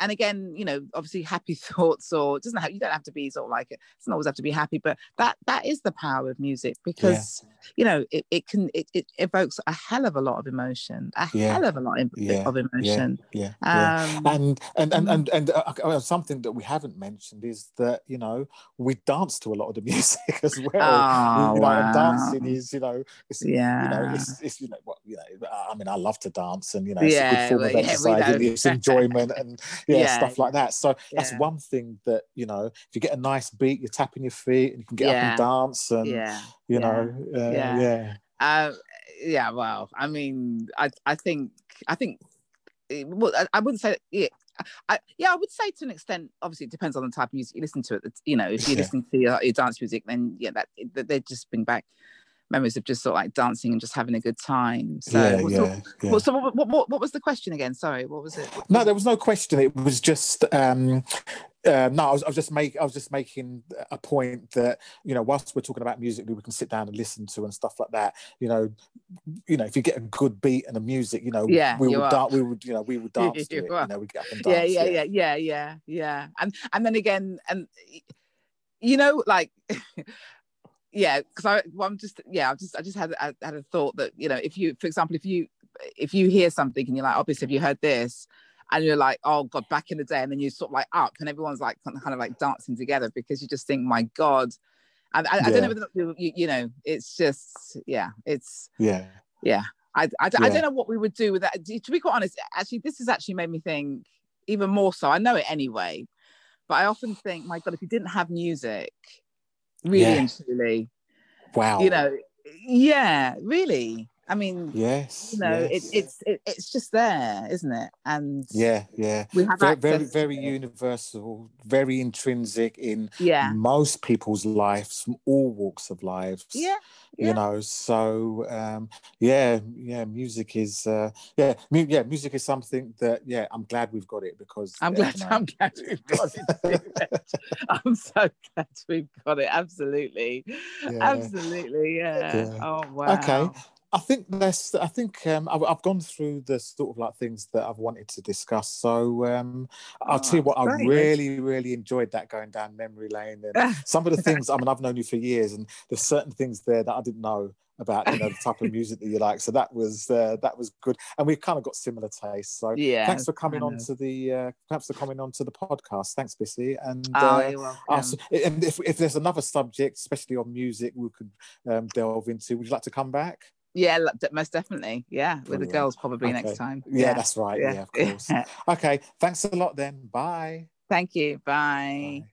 and again you know obviously happy <laughs> thoughts or it doesn't have you don't have to be sort of like it doesn't always have to be happy but that that is the power of music because you know it, it can it, it evokes a hell of a lot of emotion a Yeah. hell of a lot of, Yeah, of emotion yeah, yeah. um and and and mm. and, and uh, something that we haven't mentioned is that you know we dance to a lot of the <laughs> music as well oh, you know wow. dancing is you know it's you know yeah it's, it's you know what you know i mean i love to dance and you know Yeah, it's a good form well, of yeah, exercise and it's enjoyment and yeah, Yeah, stuff like that so that's yeah. one thing that you know if you get a nice beat you're tapping your feet and you can get up and dance and yeah you yeah. know uh, Yeah. yeah Uh, yeah, well, I mean, I I think I think eh, well, I, I wouldn't say yeah. I, yeah, I would say to an extent. Obviously, it depends on the type of music you listen to. It, you know, if you're Yeah. listening to your, your dance music, then yeah, that, that they just bring back memories of just sort of like dancing and just having a good time. So, yeah what- yeah, yeah. what, so what, what, what, was the question again? Sorry, what was it? No, there was no question. It was just um, Uh, no, I was, I was just make I was just making a point that you know, whilst we're talking about music we can sit down and listen to and stuff like that, you know, you know, if you get a good beat and the music, you know, Yeah, we would dance, we would, you know, we would <laughs> dance to it. are. You know, we get up and yeah dance. yeah yeah yeah yeah yeah and and then again and you know like <laughs> yeah because i well, i'm just yeah i just i just had I had a thought that you know if you for example if you if you hear something and you're like oh, obviously have you heard this? And you're like oh god back in the day and then you sort of like up and everyone's like kind of, like dancing together because you just think my god. And I, I don't know whether you, you, know it's just yeah it's yeah, yeah. I, I, I don't know what we would do with that. To be quite honest actually this has actually made me think even more so. I know it anyway but i often think my god if you didn't have music really Yeah. and truly wow. you know yeah really i mean yes, you know yes. it, it's it, it's just there isn't it and yeah, yeah. we have Very, very, very universal, very intrinsic in yeah most people's lives from all walks of lives. yeah you know so um yeah yeah music is uh yeah mu- yeah music is something that yeah i'm glad we've got it because I'm glad. you know, I'm glad we've got it. <laughs> I'm so glad we've got it. Absolutely, Yeah. absolutely. Yeah. Yeah. Oh wow. Okay. I think that's. I think um, I've, I've gone through the sort of like things that I've wanted to discuss. So um, I'll Oh, tell you what. I really, really enjoyed that going down memory lane, and <laughs> some of the things. I mean, I've known you for years, and there's certain things there that I didn't know about. You know, the type of music that you like. So that was uh, that was good, and we've kind of got similar tastes. So Yeah. thanks for coming on to the. Uh, perhaps for coming on to the podcast. Thanks, Bissy, and. Oh, uh, you're welcome. I'll and if, if there's another subject, especially on music, we could um, delve into, would you like to come back? Yeah, most definitely. Yeah, with the girls probably Okay. next time. Yeah, that's right. Yeah, of course. <laughs> Okay, thanks a lot then. Bye. Thank you. Bye. Bye.